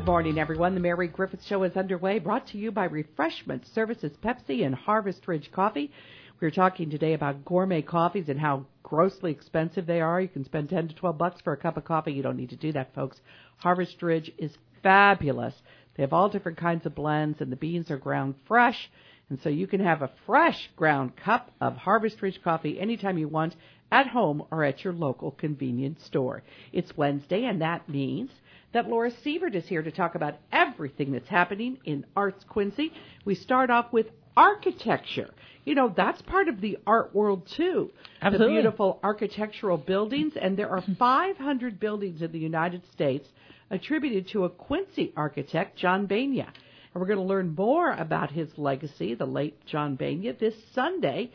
Good morning, everyone. The Mary Griffith Show is underway, brought to you by Refreshment Services Pepsi and Harvest Ridge Coffee. We're talking today about gourmet coffees and how grossly expensive they are. You can spend 10 to 12 bucks for a cup of coffee. You don't need to do that, folks. Harvest Ridge is fabulous. They have all different kinds of blends, and the beans are ground fresh. And so you can have a fresh ground cup of Harvest Ridge coffee anytime you want at home or at your local convenience store. It's Wednesday, and that means that Laura Sievert is here to talk about everything that's happening in Arts Quincy. We start off with architecture. You know, that's part of the art world too. Absolutely. The beautiful architectural buildings, and there are 500 buildings in the United States attributed to a Quincy architect, John Bania. And we're going to learn more about his legacy, the late John Bania, this Sunday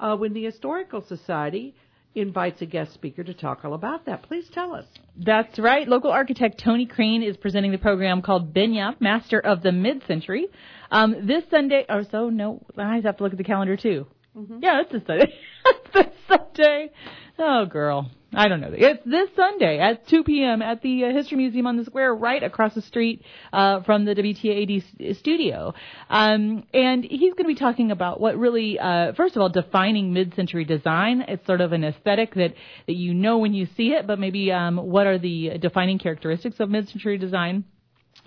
uh, when the Historical Society invites a guest speaker to talk all about that. Please tell us. That's right. Local architect Tony Crane is presenting the program called Benya, Master of the Mid-Century. Um, this Sunday, or so, no, I have to look at the calendar too. Mm-hmm. Yeah, it's this Sunday. this Sunday. Oh, girl. I don't know. It's this Sunday at 2 p.m. at the uh, History Museum on the Square, right across the street uh, from the WTAD studio. Um, and he's going to be talking about what really, uh, first of all, defining mid-century design. It's sort of an aesthetic that, that you know when you see it, but maybe um, what are the defining characteristics of mid-century design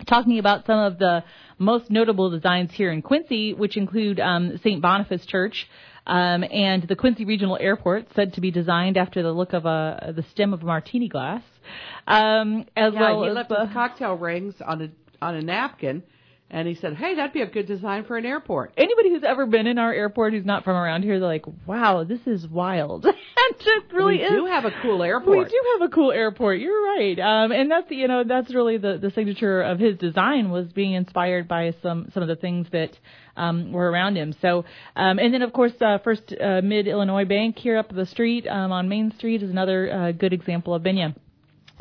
talking about some of the most notable designs here in Quincy, which include um, St. Boniface Church, um, and the Quincy Regional Airport, said to be designed after the look of a the stem of a martini glass, um, as yeah, well he as left his cocktail rings on a on a napkin. And he said, "Hey, that'd be a good design for an airport." Anybody who's ever been in our airport who's not from around here, they're like, "Wow, this is wild." it really we is. do have a cool airport. We do have a cool airport. You're right. Um, and that's you know that's really the the signature of his design was being inspired by some some of the things that um, were around him. So, um, and then of course, uh, First uh, Mid Illinois Bank here up the street um, on Main Street is another uh, good example of Benya.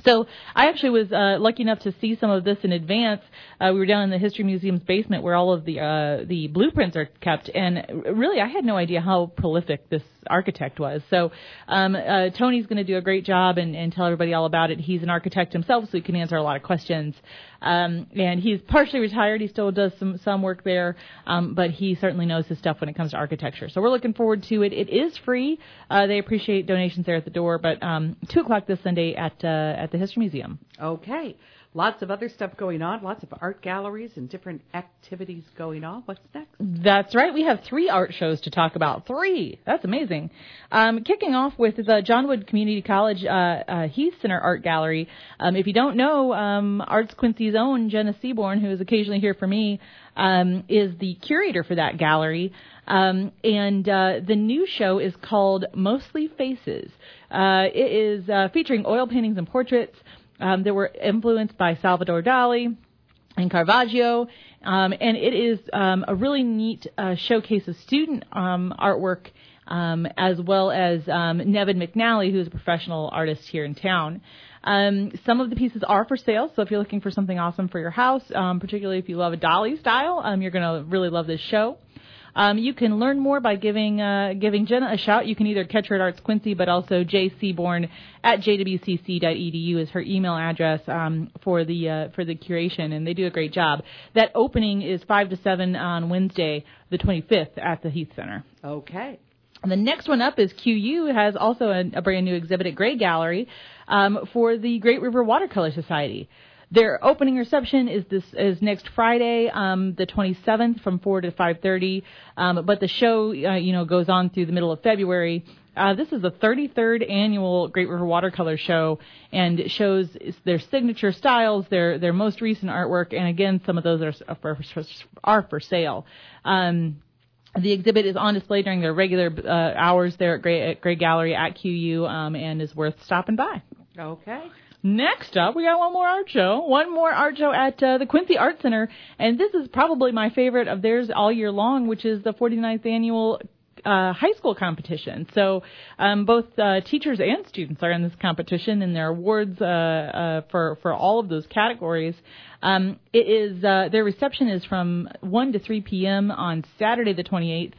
So I actually was uh, lucky enough to see some of this in advance. Uh, we were down in the History Museum's basement where all of the uh, the blueprints are kept, and really I had no idea how prolific this architect was. So um, uh, Tony's going to do a great job and, and tell everybody all about it. He's an architect himself, so he can answer a lot of questions. Um, and he's partially retired. He still does some some work there, um, but he certainly knows his stuff when it comes to architecture. So we're looking forward to it. It is free. Uh, they appreciate donations there at the door, but um, two o'clock this Sunday at uh, at the History Museum. Okay. Lots of other stuff going on, lots of art galleries and different activities going on. What's next? That's right. We have three art shows to talk about. Three. That's amazing. Um, kicking off with the John Wood Community College uh, uh, Heath Center Art Gallery. Um, if you don't know, um, Arts Quincy's own Jenna Seaborn, who is occasionally here for me, um, is the curator for that gallery. Um, and uh, the new show is called Mostly Faces. Uh, it is uh, featuring oil paintings and portraits um, that were influenced by Salvador Dali and Caravaggio. Um, and it is um, a really neat uh, showcase of student um, artwork um, as well as um, Nevin McNally, who's a professional artist here in town. Some of the pieces are for sale, so if you're looking for something awesome for your house, particularly if you love a Dali style, you're going to really love this show. Um, you can learn more by giving uh, giving Jenna a shout. You can either catch her at Arts Quincy, but also J Seaborn at jwcc.edu is her email address um, for the uh, for the curation, and they do a great job. That opening is five to seven on Wednesday, the 25th, at the Heath Center. Okay. And the next one up is QU has also a, a brand new exhibit at Gray Gallery um, for the Great River Watercolor Society. Their opening reception is this is next Friday, um, the 27th, from 4 to 5:30. Um, but the show, uh, you know, goes on through the middle of February. Uh, this is the 33rd annual Great River Watercolor Show, and it shows their signature styles, their their most recent artwork, and again, some of those are for, are for sale. Um, the exhibit is on display during their regular uh, hours there at Gray, at Gray Gallery at QU, um, and is worth stopping by. Okay. Next up, we got one more art show. One more art show at uh, the Quincy Art Center, and this is probably my favorite of theirs all year long, which is the 49th annual uh, high school competition. So um, both uh, teachers and students are in this competition, and there are awards uh, uh, for for all of those categories. Um, it is uh, their reception is from 1 to 3 p.m. on Saturday the 28th.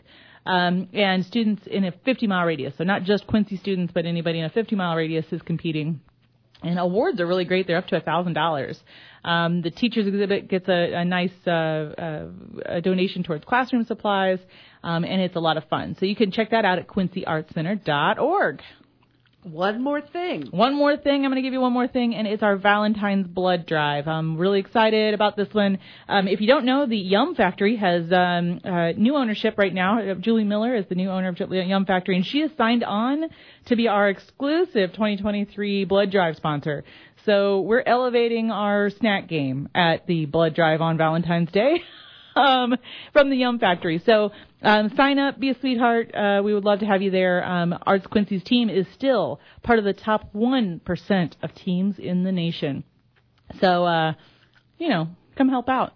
Um, and students in a 50 mile radius, so not just Quincy students, but anybody in a 50 mile radius is competing. And awards are really great. They're up to a thousand dollars. Um, the teachers exhibit gets a, a nice uh, uh, a donation towards classroom supplies, um, and it's a lot of fun. So you can check that out at quincyartscenter.org. One more thing. One more thing. I'm going to give you one more thing, and it's our Valentine's Blood Drive. I'm really excited about this one. Um, if you don't know, the Yum Factory has um, uh, new ownership right now. Julie Miller is the new owner of Yum Factory, and she has signed on to be our exclusive 2023 Blood Drive sponsor. So we're elevating our snack game at the Blood Drive on Valentine's Day. um, from the Yum Factory. So um, sign up, be a sweetheart. Uh, we would love to have you there. Um, Arts Quincy's team is still part of the top one percent of teams in the nation. So uh, you know, come help out.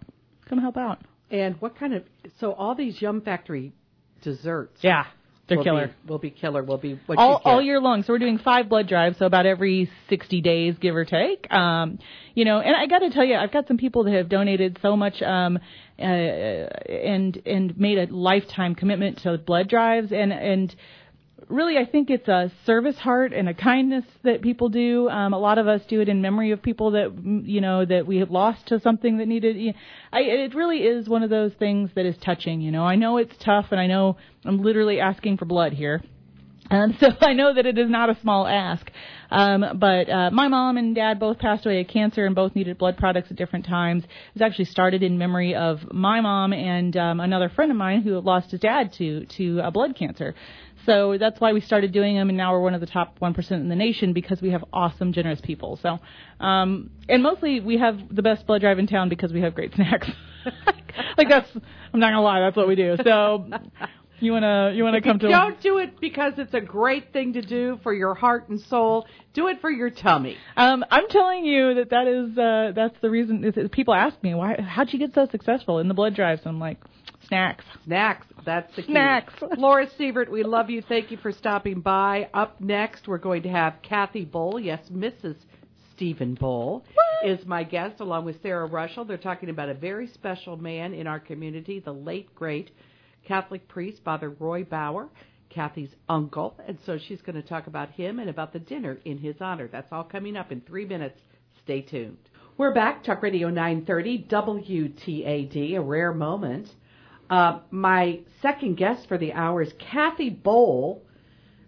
Come help out. And what kind of so all these Yum Factory desserts? Yeah. They're will killer. Be, will be killer. Will be what all all year long. So we're doing five blood drives, so about every 60 days, give or take. Um, you know, and I got to tell you, I've got some people that have donated so much, um, uh, and and made a lifetime commitment to blood drives, and and really, I think it's a service heart and a kindness that people do. Um, a lot of us do it in memory of people that you know that we have lost to something that needed. I, it really is one of those things that is touching. You know, I know it's tough, and I know I'm literally asking for blood here. And so I know that it is not a small ask. Um, but uh, my mom and dad both passed away of cancer and both needed blood products at different times. It was actually started in memory of my mom and um, another friend of mine who lost his dad to to uh, blood cancer. So that's why we started doing them, and now we're one of the top 1% in the nation because we have awesome, generous people. So, um, and mostly we have the best blood drive in town because we have great snacks. like that's, I'm not gonna lie, that's what we do. So, you wanna, you wanna come to? Don't do it because it's a great thing to do for your heart and soul. Do it for your tummy. Um, I'm telling you that that is, uh, that's the reason. Is, is people ask me why, how'd you get so successful in the blood drives? And I'm like, Snacks. Snacks. That's the key. Snacks. Laura Sievert, we love you. Thank you for stopping by. Up next, we're going to have Kathy Bull. Yes, Mrs. Stephen Bull what? is my guest, along with Sarah Russell. They're talking about a very special man in our community, the late, great Catholic priest, Father Roy Bauer, Kathy's uncle. And so she's going to talk about him and about the dinner in his honor. That's all coming up in three minutes. Stay tuned. We're back, Talk Radio 930, WTAD, a rare moment. Uh, my second guest for the hour is Kathy Bull.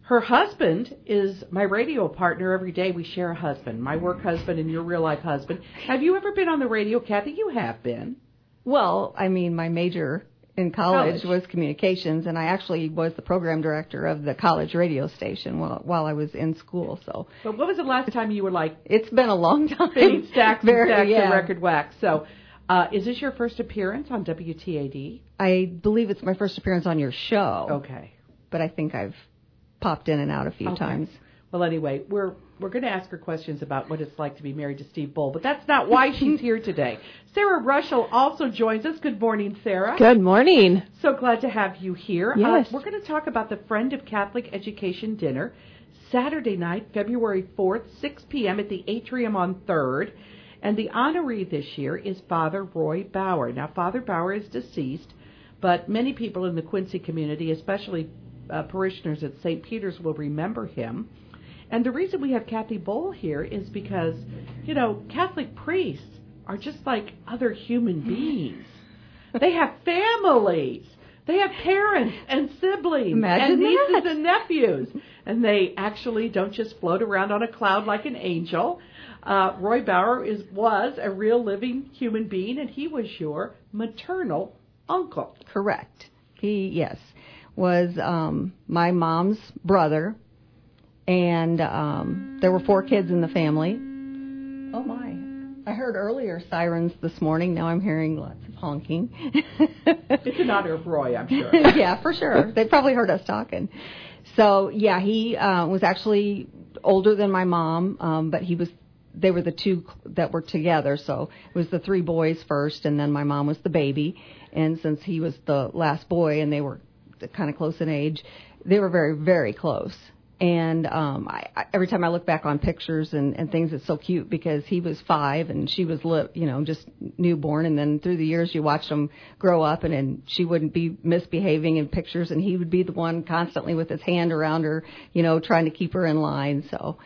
Her husband is my radio partner every day. We share a husband, my work husband and your real life husband. Have you ever been on the radio, Kathy? You have been. Well, I mean, my major in college, was communications, and I actually was the program director of the college radio station while while I was in school. So But when was the last time you were like it's been a long time. stacks and stacks yeah. of record wax? So, uh, is this your first appearance on WTAD? I believe it's my first appearance on your show, Okay. but I think I've popped in and out a few Okay. times. Well, anyway, we're we're going to ask her questions about what it's like to be married to Steve Bull, but that's not why she's here today. Sarah Russell also joins us. Good morning, Sarah. Good morning. So glad to have you here. Yes. Uh, we're going to talk about the Friend of Catholic Education dinner, Saturday night, February 4th, 6 p.m. at the Atrium on 3rd. And the honoree this year is Father Roy Bauer. Now, Father Bauer is deceased, but many people in the Quincy community, especially uh, parishioners at St. Peter's, will remember him. And the reason we have Kathy Bull here is because, you know, Catholic priests are just like other human beings. They have families. They have parents and siblings Imagine and nieces that. and nephews. And they actually don't just float around on a cloud like an angel. Uh, Roy Bauer is was a real living human being, and he was your maternal uncle. Correct. He yes was um, my mom's brother, and um, there were four kids in the family. Oh my! I heard earlier sirens this morning. Now I'm hearing lots of honking. It's in honor of Roy, I'm sure. yeah, for sure. They probably heard us talking. So yeah, he uh, was actually older than my mom, um, but he was. They were the two that were together. So it was the three boys first, and then my mom was the baby. And since he was the last boy, and they were kind of close in age, they were very, very close. And um, I, I, every time I look back on pictures and, and things, it's so cute because he was five and she was, li- you know, just newborn. And then through the years, you watch them grow up, and, and she wouldn't be misbehaving in pictures, and he would be the one constantly with his hand around her, you know, trying to keep her in line. So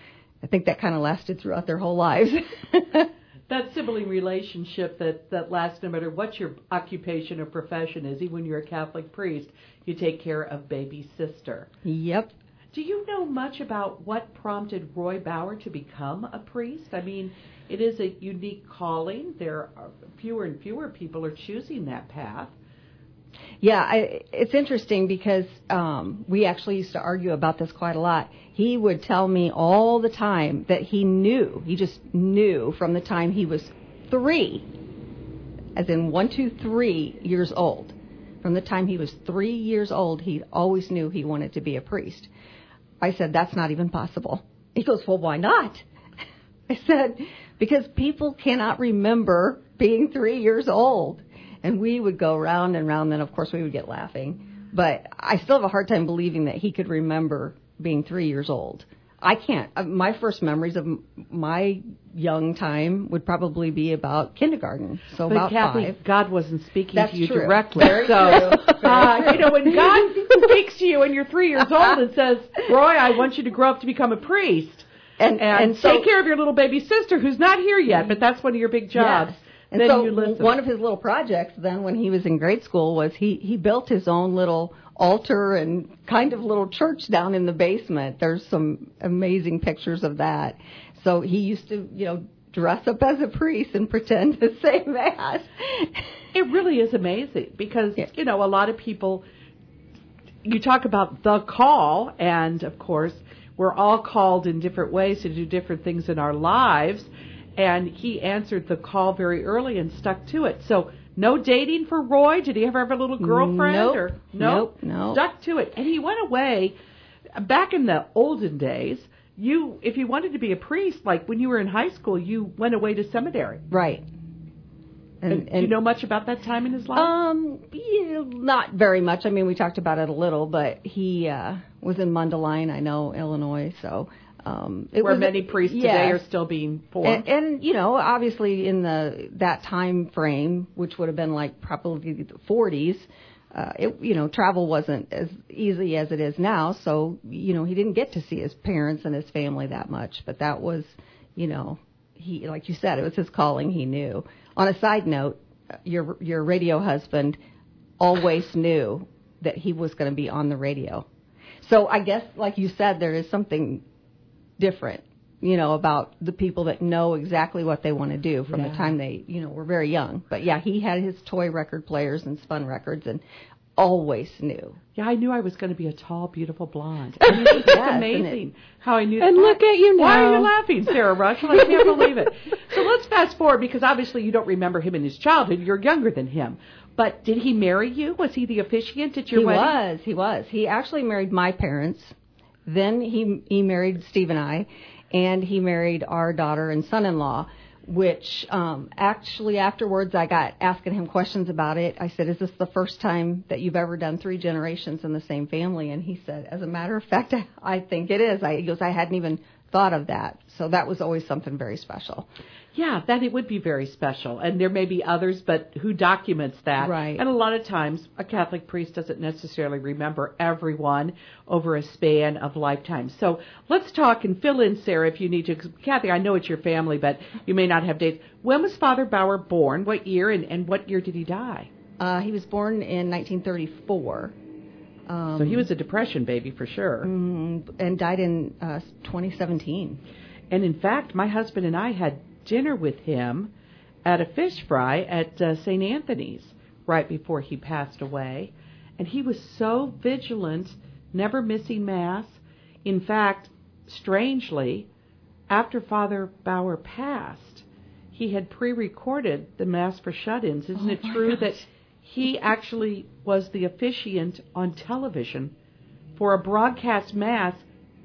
I think that kind of lasted throughout their whole lives. that sibling relationship that that lasts no matter what your occupation or profession is, even when you're a Catholic priest, you take care of baby sister. Yep. Do you know much about what prompted Roy Bauer to become a priest? I mean, it is a unique calling. There are fewer and fewer people are choosing that path. Yeah, I, it's interesting because um, we actually used to argue about this quite a lot. He would tell me all the time that he knew, he just knew from the time he was three, as in one, two, three years old. From the time he was three years old, he always knew he wanted to be a priest. I said, That's not even possible. He goes, Well, why not? I said, Because people cannot remember being three years old and we would go round and round. Then, of course, we would get laughing. But I still have a hard time believing that he could remember being three years old. I can't. Uh, my first memories of my young time would probably be about kindergarten. So but about Kathy, five. God wasn't speaking That's to you true. directly. Very so, uh, you know, when God speaks to you and you're three years old and says, "Roy, I want you to grow up to become a priest and, and, and so, take care of your little baby sister who's not here yet, but that's one of your big jobs." Yes. And then so one of his little projects then when he was in grade school was he he built his own little altar and kind of little church down in the basement. There's some amazing pictures of that. So he used to, you know, dress up as a priest and pretend to say mass. It really is amazing because Yeah. you know a lot of people. You talk about the call, and of course, we're all called in different ways to do different things in our lives. And he answered the call very early and stuck to it. So, no dating for Roy. Did he ever have a little girlfriend? Nope. Or Nope, no. Stuck to it, and he went away. Back in the olden days, you if you wanted to be a priest, like when you were in high school, you went away to seminary. Right. And, do you know much about that time in his life? Um, yeah, not very much. I mean, we talked about it a little, but he uh, was in Mundelein, I know, Illinois. So um, it where was many priests today are still being formed. And, and you know, obviously in the that time frame, which would have been like probably the 40s, uh, it you know travel wasn't as easy as it is now. So you know he didn't get to see his parents and his family that much. But that was, you know, he like you said, it was his calling. He knew. On a side note, your your radio husband always knew that he was going to be on the radio. So I guess, like you said, there is something different, you know, about the people that know exactly what they want to do from Yeah. the time they, you know, were very young. But yeah, he had his toy record players and spun records and always knew. yeah, I knew I was going to be a tall, beautiful blonde. I mean, it's Yes, amazing how I knew. That. And look at you now. Why are you laughing, Sarah Russell? I can't believe it. So let's fast forward because obviously you don't remember him in his childhood. You're younger than him. But did he marry you? Was he the officiant at your he wedding? He was, he was. He actually married my parents. Then he he married Steve and I, and he married our daughter and son-in-law. Which um, actually afterwards I got asking him questions about it. I said, "Is this the first time that you've ever done three generations in the same family?" And he said, "As a matter of fact, I, think it is." I, he goes, "I hadn't even thought of that." So that was always something very special. Yeah, that it would be very special. And there may be others, but who documents that? Right. And a lot of times, a Catholic priest doesn't necessarily remember everyone over a span of lifetimes. So let's talk and fill in, Sarah, if you need to. Kathy, I know it's your family, but you may not have dates. When was Father Bauer born? What year? And, and what year did he die? Uh, he was born in 1934. Um, So he was a depression baby for sure. mm, and died in uh, 2017. And in fact, my husband and I had dinner with him at a fish fry at uh, St. Anthony's right before he passed away. And he was so vigilant, never missing Mass. In fact, strangely, after Father Bauer passed, he had pre recorded the Mass for shut ins. Isn't Oh it true that he actually was the officiant on television for a broadcast Mass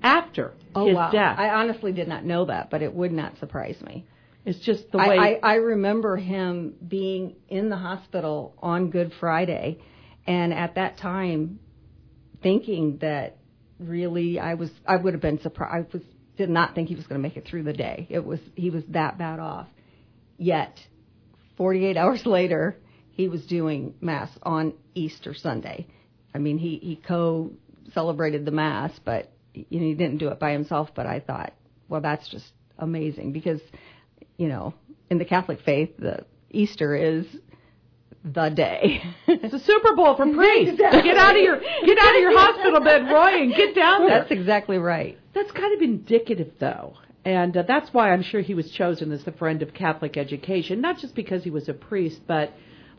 after Oh his wow! death? I honestly did not know that, but it would not surprise me. It's just the I, way. I, I remember him being in the hospital on Good Friday, and at that time, thinking that really I was I would have been surprised. I was did not think he was going to make it through the day. It was he was that bad off. Yet, 48 hours later, he was doing mass on Easter Sunday. I mean, he he co celebrated the mass, but you know he didn't do it by himself. But I thought, well, that's just amazing because, you know, in the Catholic faith, the Easter is the day. it's a Super Bowl for priests. Exactly. Get out of your get out of your hospital bed, Roy, and get down there. That's exactly right. That's kind of indicative, though, and uh, that's why I'm sure he was chosen as the friend of Catholic education, not just because he was a priest, but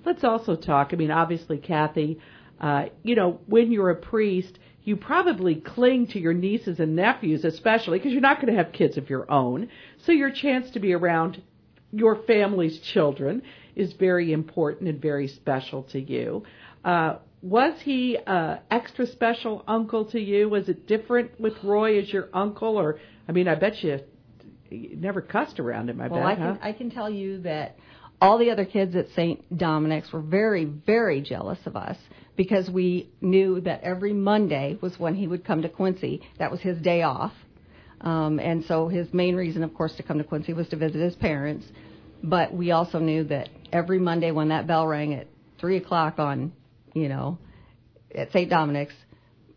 let's also talk. I mean, obviously, Kathy, uh, you know, when you're a priest, you probably cling to your nieces and nephews, especially because you're not going to have kids of your own. So your chance to be around your family's children is very important and very special to you. Uh, was he uh, extra special uncle to you? Was it different with Roy as your uncle, or I mean, I bet you, you never cussed around him. I well, bet. I can huh? I can tell you that all the other kids at St. Dominic's were very very jealous of us because we knew that every Monday was when he would come to Quincy. That was his day off. Um, and so his main reason, of course, to come to Quincy was to visit his parents. But we also knew that every Monday when that bell rang at three o'clock on, you know, at St. Dominic's,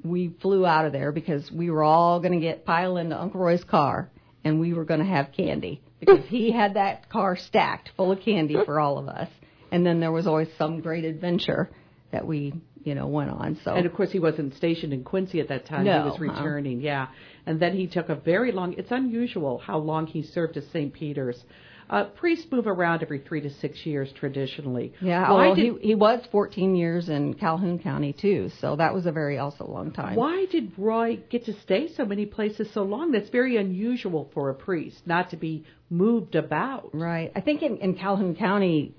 we flew out of there because we were all going to get piled into Uncle Roy's car and we were going to have candy because he had that car stacked full of candy for all of us. And then there was always some great adventure that we, you know, went on. So and of course he wasn't stationed in Quincy at that time. No, he was uh-uh. returning. Uh-uh. Yeah, and then he took a very long. It's unusual how long he served as St. Peter's. Uh, priests move around every three to six years traditionally. Yeah, well, did, he he was 14 years in Calhoun County too, so that was a very also long time. Why did Roy get to stay so many places so long? That's very unusual for a priest, not to be moved about. Right. I think in, in Calhoun County,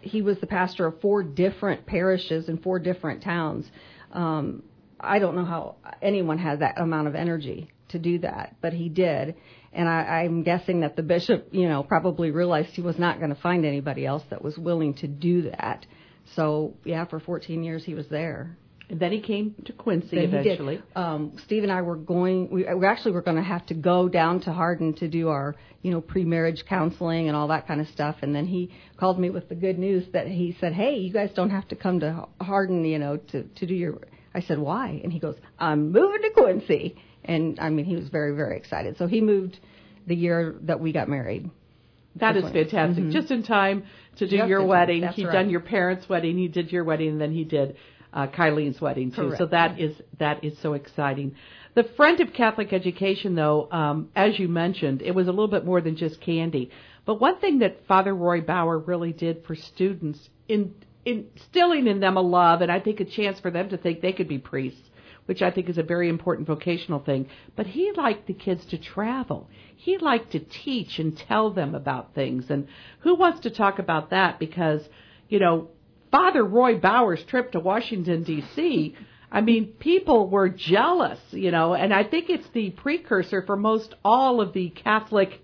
he was the pastor of four different parishes in four different towns. Um, I don't know how anyone has that amount of energy to do that, but he did. And I, I'm guessing that the bishop, you know, probably realized he was not going to find anybody else that was willing to do that. So yeah, for 14 years he was there. And then he came to Quincy then eventually. Um, Steve and I were going. We, we actually were going to have to go down to Hardin to do our, you know, pre-marriage counseling and all that kind of stuff. And then he called me with the good news that he said, "Hey, you guys don't have to come to Hardin, you know, to to do your." I said, "Why?" And he goes, "I'm moving to Quincy." And I mean, he was very very excited. So he moved the year that we got married. That is fantastic. Mm-hmm. Just in time to do your wedding. He'd right. done your parents' wedding. He did your wedding, and then he did uh, Kylene's wedding too. Correct. So that is that is so exciting. The friend of Catholic education, though, um, as you mentioned, it was a little bit more than just candy. But one thing that Father Roy Bauer really did for students in instilling in them a love, and I think a chance for them to think they could be priests, which I think is a very important vocational thing. But he liked the kids to travel. He liked to teach and tell them about things. And who wants to talk about that? Because, you know, Father Roy Bauer's trip to Washington, D.C., I mean, people were jealous, you know, and I think it's the precursor for most all of the Catholic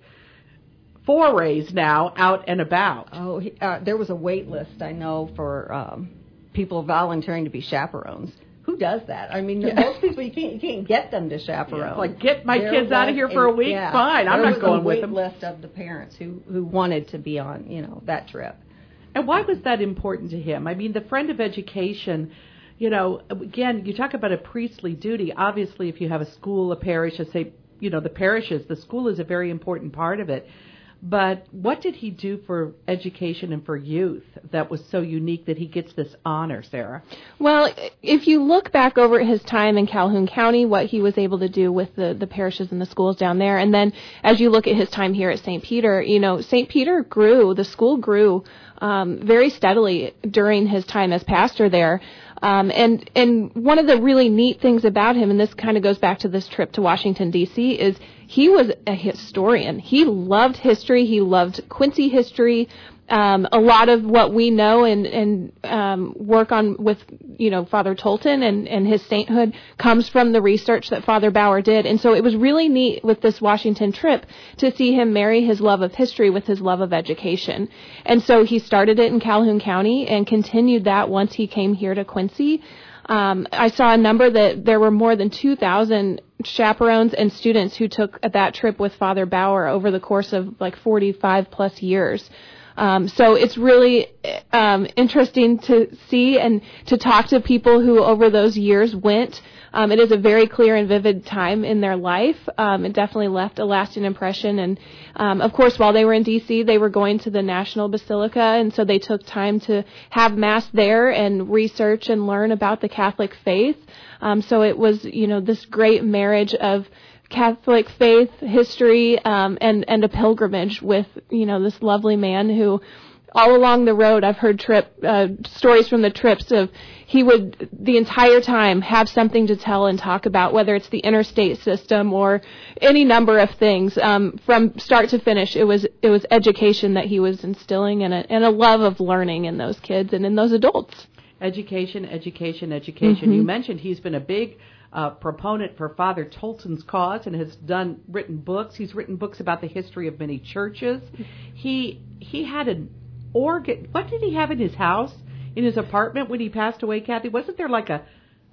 forays now out and about. Oh, he, uh, there was a wait list I know for um, people volunteering to be chaperones. Who does that? I mean, Yeah. most people you can't you can't get them to chaperone. Like, get my There kids out of here for a week? yeah, Fine, I'm not going a with them. list of the parents who who wanted to be on you know that trip. And why was that important to him? I mean, the friend of education, you know, again, you talk about a priestly duty. Obviously, if you have a school, a parish, I say, you know, the parishes, the school is a very important part of it. But what did he do for education and for youth that was so unique that he gets this honor, Sarah? Well, if you look back over his time in Calhoun County, what he was able to do with the, the parishes and the schools down there, and then as you look at his time here at St. Peter, you know, St. Peter grew, the school grew um, very steadily during his time as pastor there. Um, and and one of the really neat things about him, and this kind of goes back to this trip to Washington D.C., is he was a historian. He loved history. He loved Quincy history. Um, a lot of what we know and and um, work on with you know Father Tolton and and his sainthood comes from the research that Father Bauer did. And so it was really neat with this Washington trip to see him marry his love of history with his love of education. And so he started it in Calhoun County and continued that once he came here to Quincy. Um, I saw a number that there were more than 2,000 chaperones and students who took that trip with Father Bauer over the course of like 45 plus years. Um, so it's really um, interesting to see and to talk to people who over those years went um, it is a very clear and vivid time in their life. Um, it definitely left a lasting impression. And um, of course, while they were in D.C., they were going to the National Basilica, and so they took time to have mass there and research and learn about the Catholic faith. Um, so it was, you know, this great marriage of Catholic faith, history, um, and and a pilgrimage with you know this lovely man who all along the road I've heard trip uh, stories from the trips of he would the entire time have something to tell and talk about whether it's the interstate system or any number of things. Um, from start to finish it was it was education that he was instilling and a, and a love of learning in those kids and in those adults. Education education education. Mm-hmm. you mentioned he's been a big uh, proponent for Father Tolton's cause and has done written books. He's written books about the history of many churches. He he had an organ. What did he have in his house, in his apartment when he passed away, Kathy? Wasn't there like a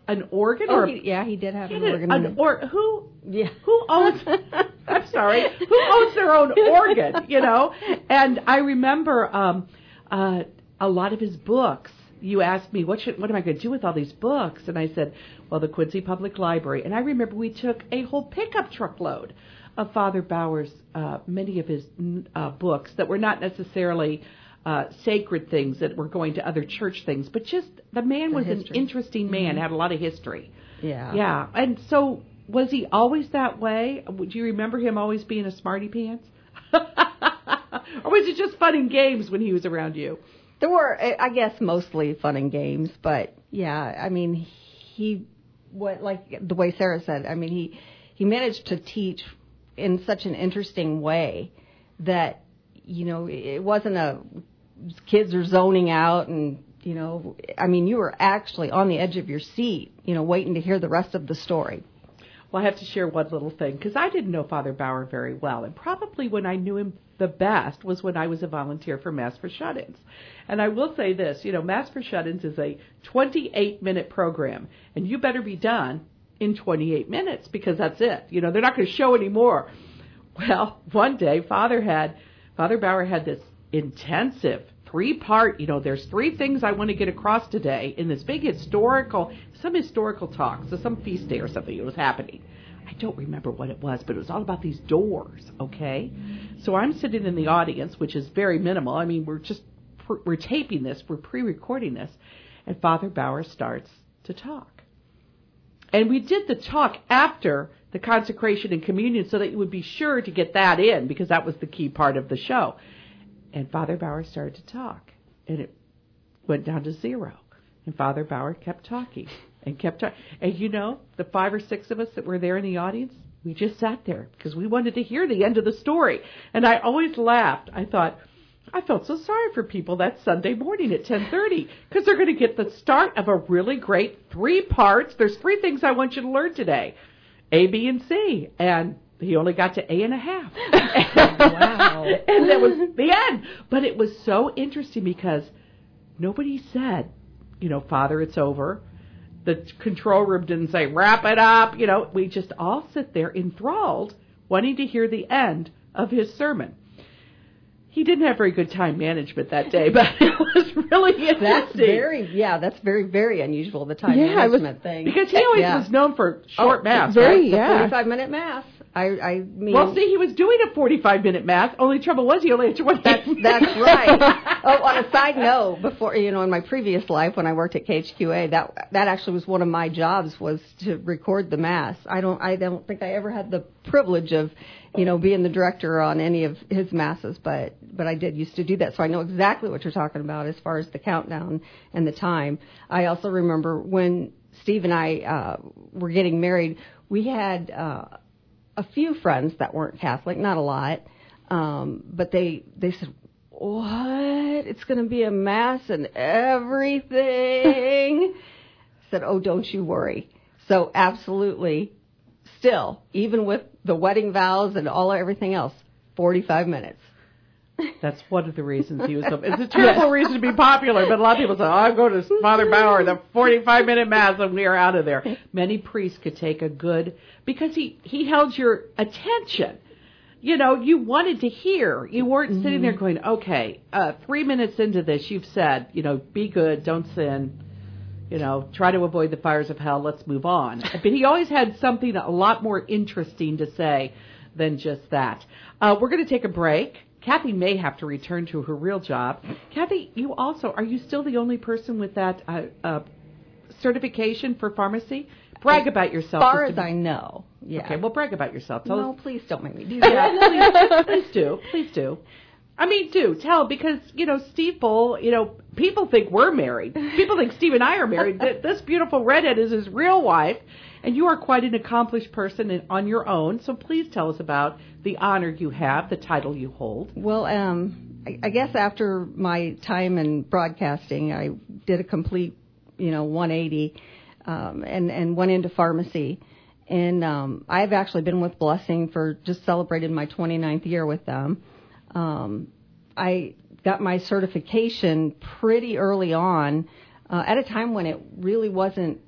an organ? Oh, or he, yeah, he did have an organ. An, or who? Yeah. Who owns? I'm sorry. Who owns their own organ? You know. And I remember um, uh, a lot of his books. You asked me what should what am I going to do with all these books, and I said, well, the Quincy Public Library. And I remember we took a whole pickup truckload of Father Bauer's uh, many of his uh, books that were not necessarily uh, sacred things that were going to other church things, but just the man the was history. an interesting man, mm-hmm. had a lot of history. Yeah. Yeah. And so was he always that way? Do you remember him always being a smarty pants? or was it just fun and games when he was around you? There were, I guess, mostly fun and games, but yeah, I mean, he, what like the way Sarah said, I mean, he he managed to teach in such an interesting way that you know it wasn't a kids are zoning out and you know i mean you were actually on the edge of your seat you know waiting to hear the rest of the story. Well i have to share one little thing because i didn't know father bauer very well and probably when i knew him the best was when i was a volunteer for mass for shut-ins. And i will say this you know mass for shut-ins is a 28 minute program and you better be done in 28 minutes because that's it. You know they're not going to show any more. Well one day father had father bauer had this intensive three part, you know, there's three things I want to get across today in this big historical, some historical talk, so some feast day or something it was happening. I don't remember what it was, but it was all about these doors, okay? So I'm sitting in the audience, which is very minimal. I mean, we're just, we're taping this, we're pre recording this, and Father Bauer starts to talk. And we did the talk after the consecration and communion so that you would be sure to get that in because that was the key part of the show. And Father Bauer started to talk, and it went down to zero. And Father Bauer kept talking and kept talking. And you know, the five or six of us that were there in the audience, we just sat there because we wanted to hear the end of the story. And I always laughed. I thought, I felt so sorry for people that Sunday morning at 10:30 because they're going to get the start of a really great three parts. There's three things I want you to learn today. A, B, and C. And he only got to A and a half. wow. and that was the end. But it was so interesting because nobody said, you know, Father, it's over. The control room didn't say, wrap it up. You know, we just all sit there enthralled, wanting to hear the end of his sermon he didn't have very good time management that day, but it was really interesting. That's very, yeah, that's very, very unusual, the time yeah, management was, thing. Because he always yeah. was known for short oh, mass, very, right? Yeah. 45 minute mass. I, I mean, well, see, he was doing a 45 minute math. Only trouble was he only had 20 That's, that's right. oh, on a side note, before you know, in my previous life when I worked at KHQA, that that actually was one of my jobs was to record the mass. I don't, I don't think I ever had the privilege of, you know, being the director on any of his masses, but but I did used to do that, so I know exactly what you're talking about as far as the countdown and the time. I also remember when Steve and I uh, were getting married, we had. Uh, a few friends that weren't Catholic, not a lot, um, but they they said, "What? It's going to be a mass and everything." said, "Oh, don't you worry." So absolutely, still, even with the wedding vows and all everything else, forty-five minutes. That's one of the reasons he was so. It's a terrible reason to be popular, but a lot of people say, oh, "I'm going to Father Bauer, the 45 minute mass, and we are out of there." Many priests could take a good because he he held your attention. You know, you wanted to hear. You weren't mm-hmm. sitting there going, "Okay, uh, three minutes into this, you've said, you know, be good, don't sin." you know, try to avoid the fires of hell. Let's move on. But he always had something a lot more interesting to say than just that. Uh, we're going to take a break. Kathy may have to return to her real job. Kathy, you also are you still the only person with that uh, uh, certification for pharmacy? Brag about yourself. As far as I know. Yeah. Okay, well, brag about yourself. Tell no, us. please don't make me do that. Please, please do. Please do. I mean, do tell because you know Steve Bull. You know, people think we're married. People think Steve and I are married. Th- This beautiful redhead is his real wife, and you are quite an accomplished person on your own. So please tell us about the honor you have, the title you hold. Well, um, I, I guess after my time in broadcasting, I did a complete, you know, 180, um, and and went into pharmacy. And um, I've actually been with Blessing for just celebrated my 29th year with them. Um, I got my certification pretty early on, uh, at a time when it really wasn't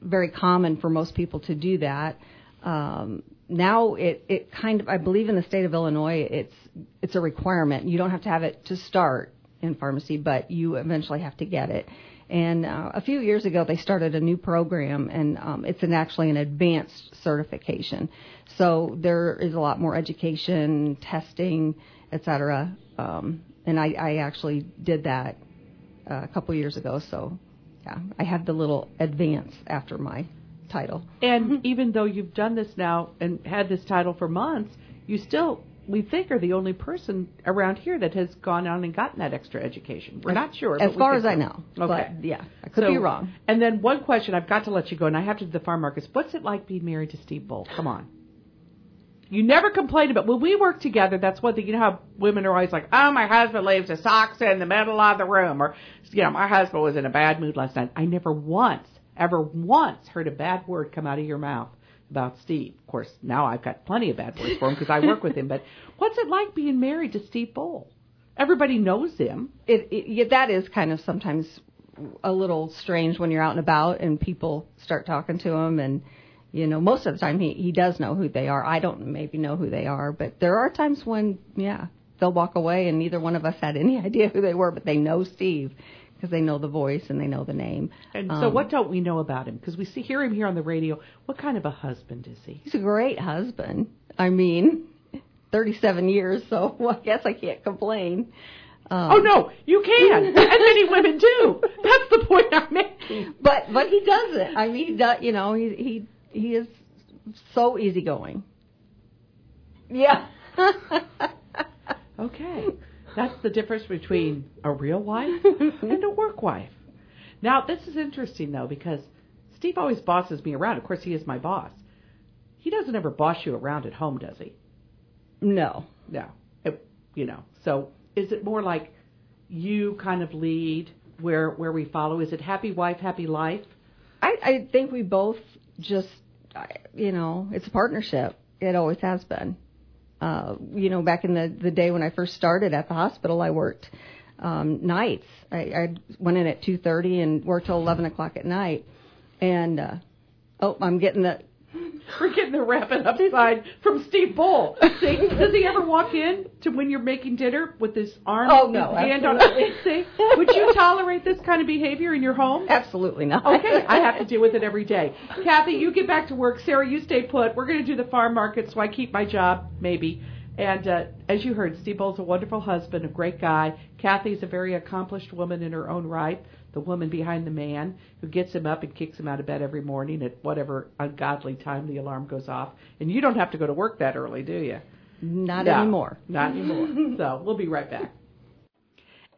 very common for most people to do that. Um, now it, it kind of I believe in the state of Illinois it's it's a requirement. You don't have to have it to start in pharmacy, but you eventually have to get it. And uh, a few years ago, they started a new program, and um, it's an actually an advanced certification. So there is a lot more education, testing, et cetera. Um, and I, I actually did that uh, a couple years ago. So yeah, I have the little advance after my title. And even though you've done this now and had this title for months, you still, we think, are the only person around here that has gone on and gotten that extra education. We're not sure. As far as I know. Okay. But yeah, I could So- be wrong. And then one question, I've got to let you go, and I have to do the farm markets. What's it like being married to Steve Bull? Come on. You never complain about when we work together. That's one thing. You know how women are always like, "Oh, my husband leaves his socks in the middle of the room," or you know, my husband was in a bad mood last night. I never once, ever once, heard a bad word come out of your mouth about Steve. Of course, now I've got plenty of bad words for him because I work with him. But what's it like being married to Steve Bull? Everybody knows him. It, it yeah, that is kind of sometimes a little strange when you're out and about and people start talking to him and you know most of the time he he does know who they are. I don't maybe know who they are, but there are times when yeah, they'll walk away and neither one of us had any idea who they were, but they know Steve because they know the voice and they know the name. And so, Um, what don't we know about him? Because we see hear him here on the radio. What kind of a husband is he? He's a great husband. I mean, 37 years, so I guess I can't complain. Um, Oh no, you can, and many women do. That's the point I'm making. but but he doesn't. I mean, he does, you know, he he he is so easygoing. Yeah. Okay, that's the difference between a real wife and a work wife. Now, this is interesting though because Steve always bosses me around. Of course, he is my boss. He doesn't ever boss you around at home, does he? no. No. It, you know. So, is it more like you kind of lead where where we follow? Is it happy wife, happy life? I I think we both just you know, it's a partnership. It always has been. Uh, you know, back in the the day when I first started at the hospital, I worked um, nights. I, I went in at two thirty and worked till eleven o'clock at night. And uh, oh, I'm getting the We're getting the wrapping up sign from Steve Bull. See, does he ever walk in to when you're making dinner with his arm, Oh, no, his hand absolutely. on? See, would you tolerate this kind of behavior in your home? absolutely not. Okay, I have to deal with it every day. Kathy, you get back to work. Sarah, you stay put. We're going to do the farm market, so I keep my job, maybe. And uh, as you heard, Steve Bull's a wonderful husband, a great guy. Kathy's a very accomplished woman in her own right, the woman behind the man who gets him up and kicks him out of bed every morning at whatever ungodly time the alarm goes off. And you don't have to go to work that early, do you? not No, anymore. Not anymore. so we'll be right back.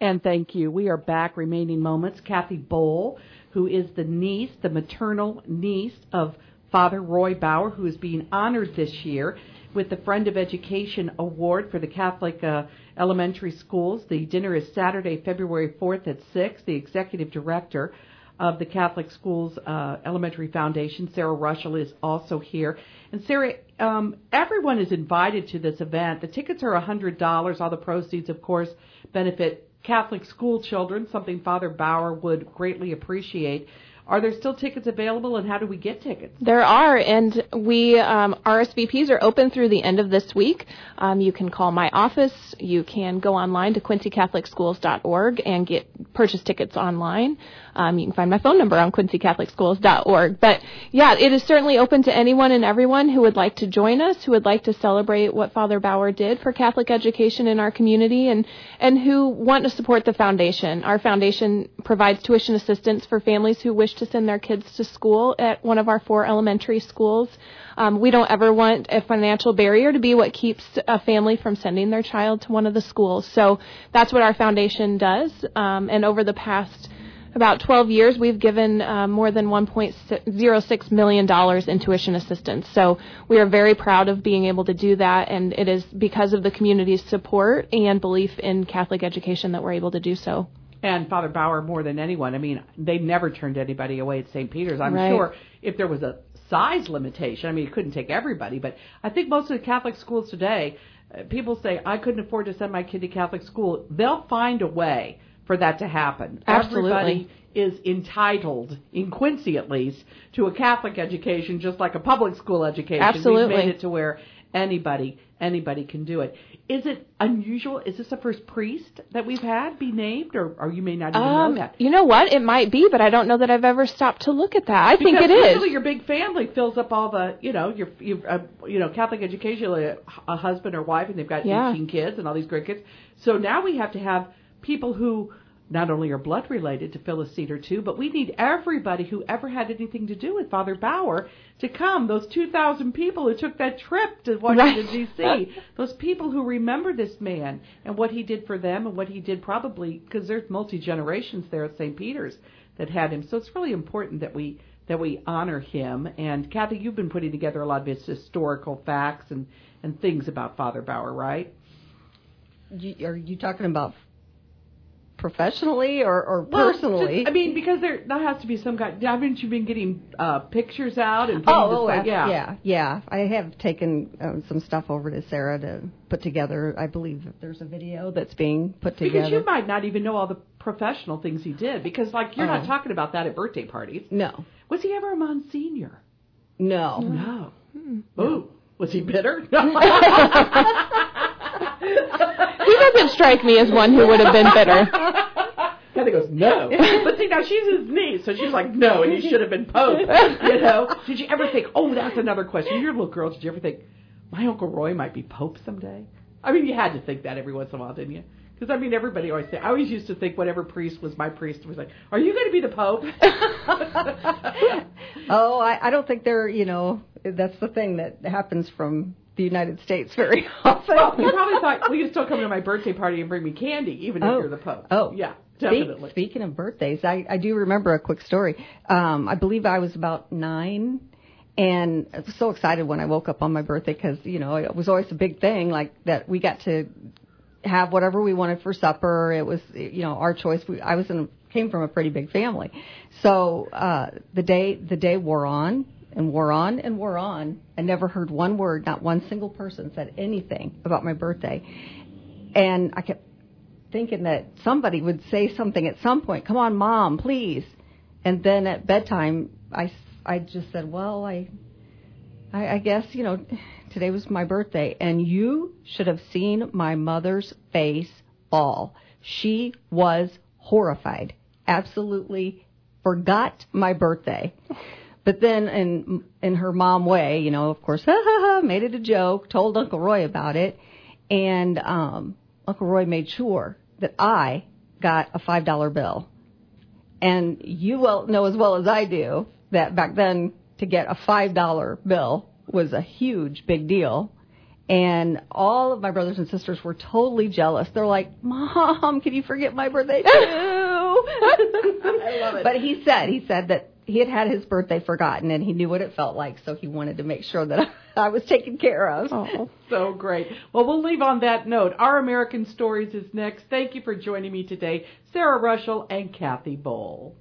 And thank you. We are back. Remaining moments. Kathy Bull, who is the niece, the maternal niece of Father Roy Bauer, who is being honored this year with the Friend of Education Award for the Catholic uh, elementary schools. The dinner is Saturday, February 4th at 6. The executive director of the Catholic Schools uh, Elementary Foundation, Sarah Russell, is also here. And Sarah, um, everyone is invited to this event. The tickets are $100. All the proceeds, of course, benefit Catholic school children, something Father Bauer would greatly appreciate. Are there still tickets available, and how do we get tickets? There are, and we um, RSVPs are open through the end of this week. Um, you can call my office. You can go online to quincycatholicschools.org and get purchase tickets online. Um, you can find my phone number on quincycatholicschools.org. But yeah, it is certainly open to anyone and everyone who would like to join us, who would like to celebrate what Father Bauer did for Catholic education in our community, and and who want to support the foundation. Our foundation provides tuition assistance for families who wish to send their kids to school at one of our four elementary schools. Um, we don't ever want a financial barrier to be what keeps a family from sending their child to one of the schools. So that's what our foundation does. Um, and over the past about 12 years, we've given uh, more than $1.06 million in tuition assistance. So we are very proud of being able to do that, and it is because of the community's support and belief in Catholic education that we're able to do so. And Father Bauer, more than anyone, I mean, they never turned anybody away at St. Peter's. I'm Right. sure if there was a size limitation, I mean, it couldn't take everybody, but I think most of the Catholic schools today, uh, people say, I couldn't afford to send my kid to Catholic school. They'll find a way for that to happen. Absolutely. Everybody is entitled, in Quincy at least, to a Catholic education, just like a public school education. Absolutely. We've made it to where anybody anybody can do it. Is it unusual? Is this the first priest that we've had be named, or, or you may not even Um, know that? you know what? It might be, but I don't know that I've ever stopped to look at that. I think Because it is. usually your big family fills up all the, you know, your, your uh, you know, Catholic education, a, a husband or wife, and they've got Yeah. 18 kids and all these great kids. So now we have to have people who not only are blood related to seat or two, but we need everybody who ever had anything to do with Father Bauer to come. Those 2,000 people who took that trip to Washington, Right. D.C., those people who remember this man and what he did for them and what he did probably, because there's multi generations there at St. Peter's that had him. So it's really important that we that we honor him. And Kathy, you've been putting together a lot of his historical facts and and things about Father Bauer, right? You, are you talking about professionally or, or Well, personally? just- I mean, because there that has to be some kind. Haven't you been getting uh, pictures out and putting Oh, oh, like- yeah. yeah, yeah. I have taken um, some stuff over to Sarah to put together. I believe there's a video that's being put together. Because you might not even know all the professional things he did. Because like you're not Oh. talking about that at birthday parties. no, Was he ever a Monsignor? no, No. Ooh, was he bitter? He doesn't strike me as one who would have been bitter. Kathy goes, no. But see, now she's his niece, so she's like, no, and he should have been Pope. You know? Did you ever think, oh, that's another question. You're a little girl. Did you ever think, my Uncle Roy might be Pope someday? I mean, you had to think that every once in a while, didn't you? Because, I mean, everybody always say, I always used to think whatever priest was my priest was like, are you going to be the Pope? Oh, I, I don't think they're. You know, that's the thing that happens from the United States very often. well, you probably thought, well, you still come to my birthday party and bring me candy, even Oh. if you're the Pope. Oh. Yeah, Speak- definitely. speaking of birthdays, I, I do remember a quick story. Um, I believe I was about nine, and I was so excited when I woke up on my birthday because you know it was always a big thing like that we got to have whatever we wanted for supper. It was you know our choice. We, I was in came from a pretty big family, so uh, the day the day wore on and wore on and wore on. I never heard one word. Not one single person said anything about my birthday, and I kept thinking that somebody would say something at some point. Come on, mom, please. And then at bedtime, I I just said, well, I, I, I guess you know, today was my birthday, and you should have seen my mother's face fall. She was horrified, absolutely forgot my birthday. But then, in in her mom way, you know, of course, ha ha ha, made it a joke, told Uncle Roy about it, and um, Uncle Roy made sure that I got a five dollar bill. And you well know as well as I do that back then to get a five dollar bill was a huge big deal. And all of my brothers and sisters were totally jealous. They're like, "Mom, can you forget my birthday too?" I love it. But he said he said that he had had his birthday forgotten and he knew what it felt like, so he wanted to make sure that I was taken care of. Oh. So great. Well, we'll leave on that note. Our American Stories is next. Thank you for joining me today, Sarah Russell and Kathy Bull.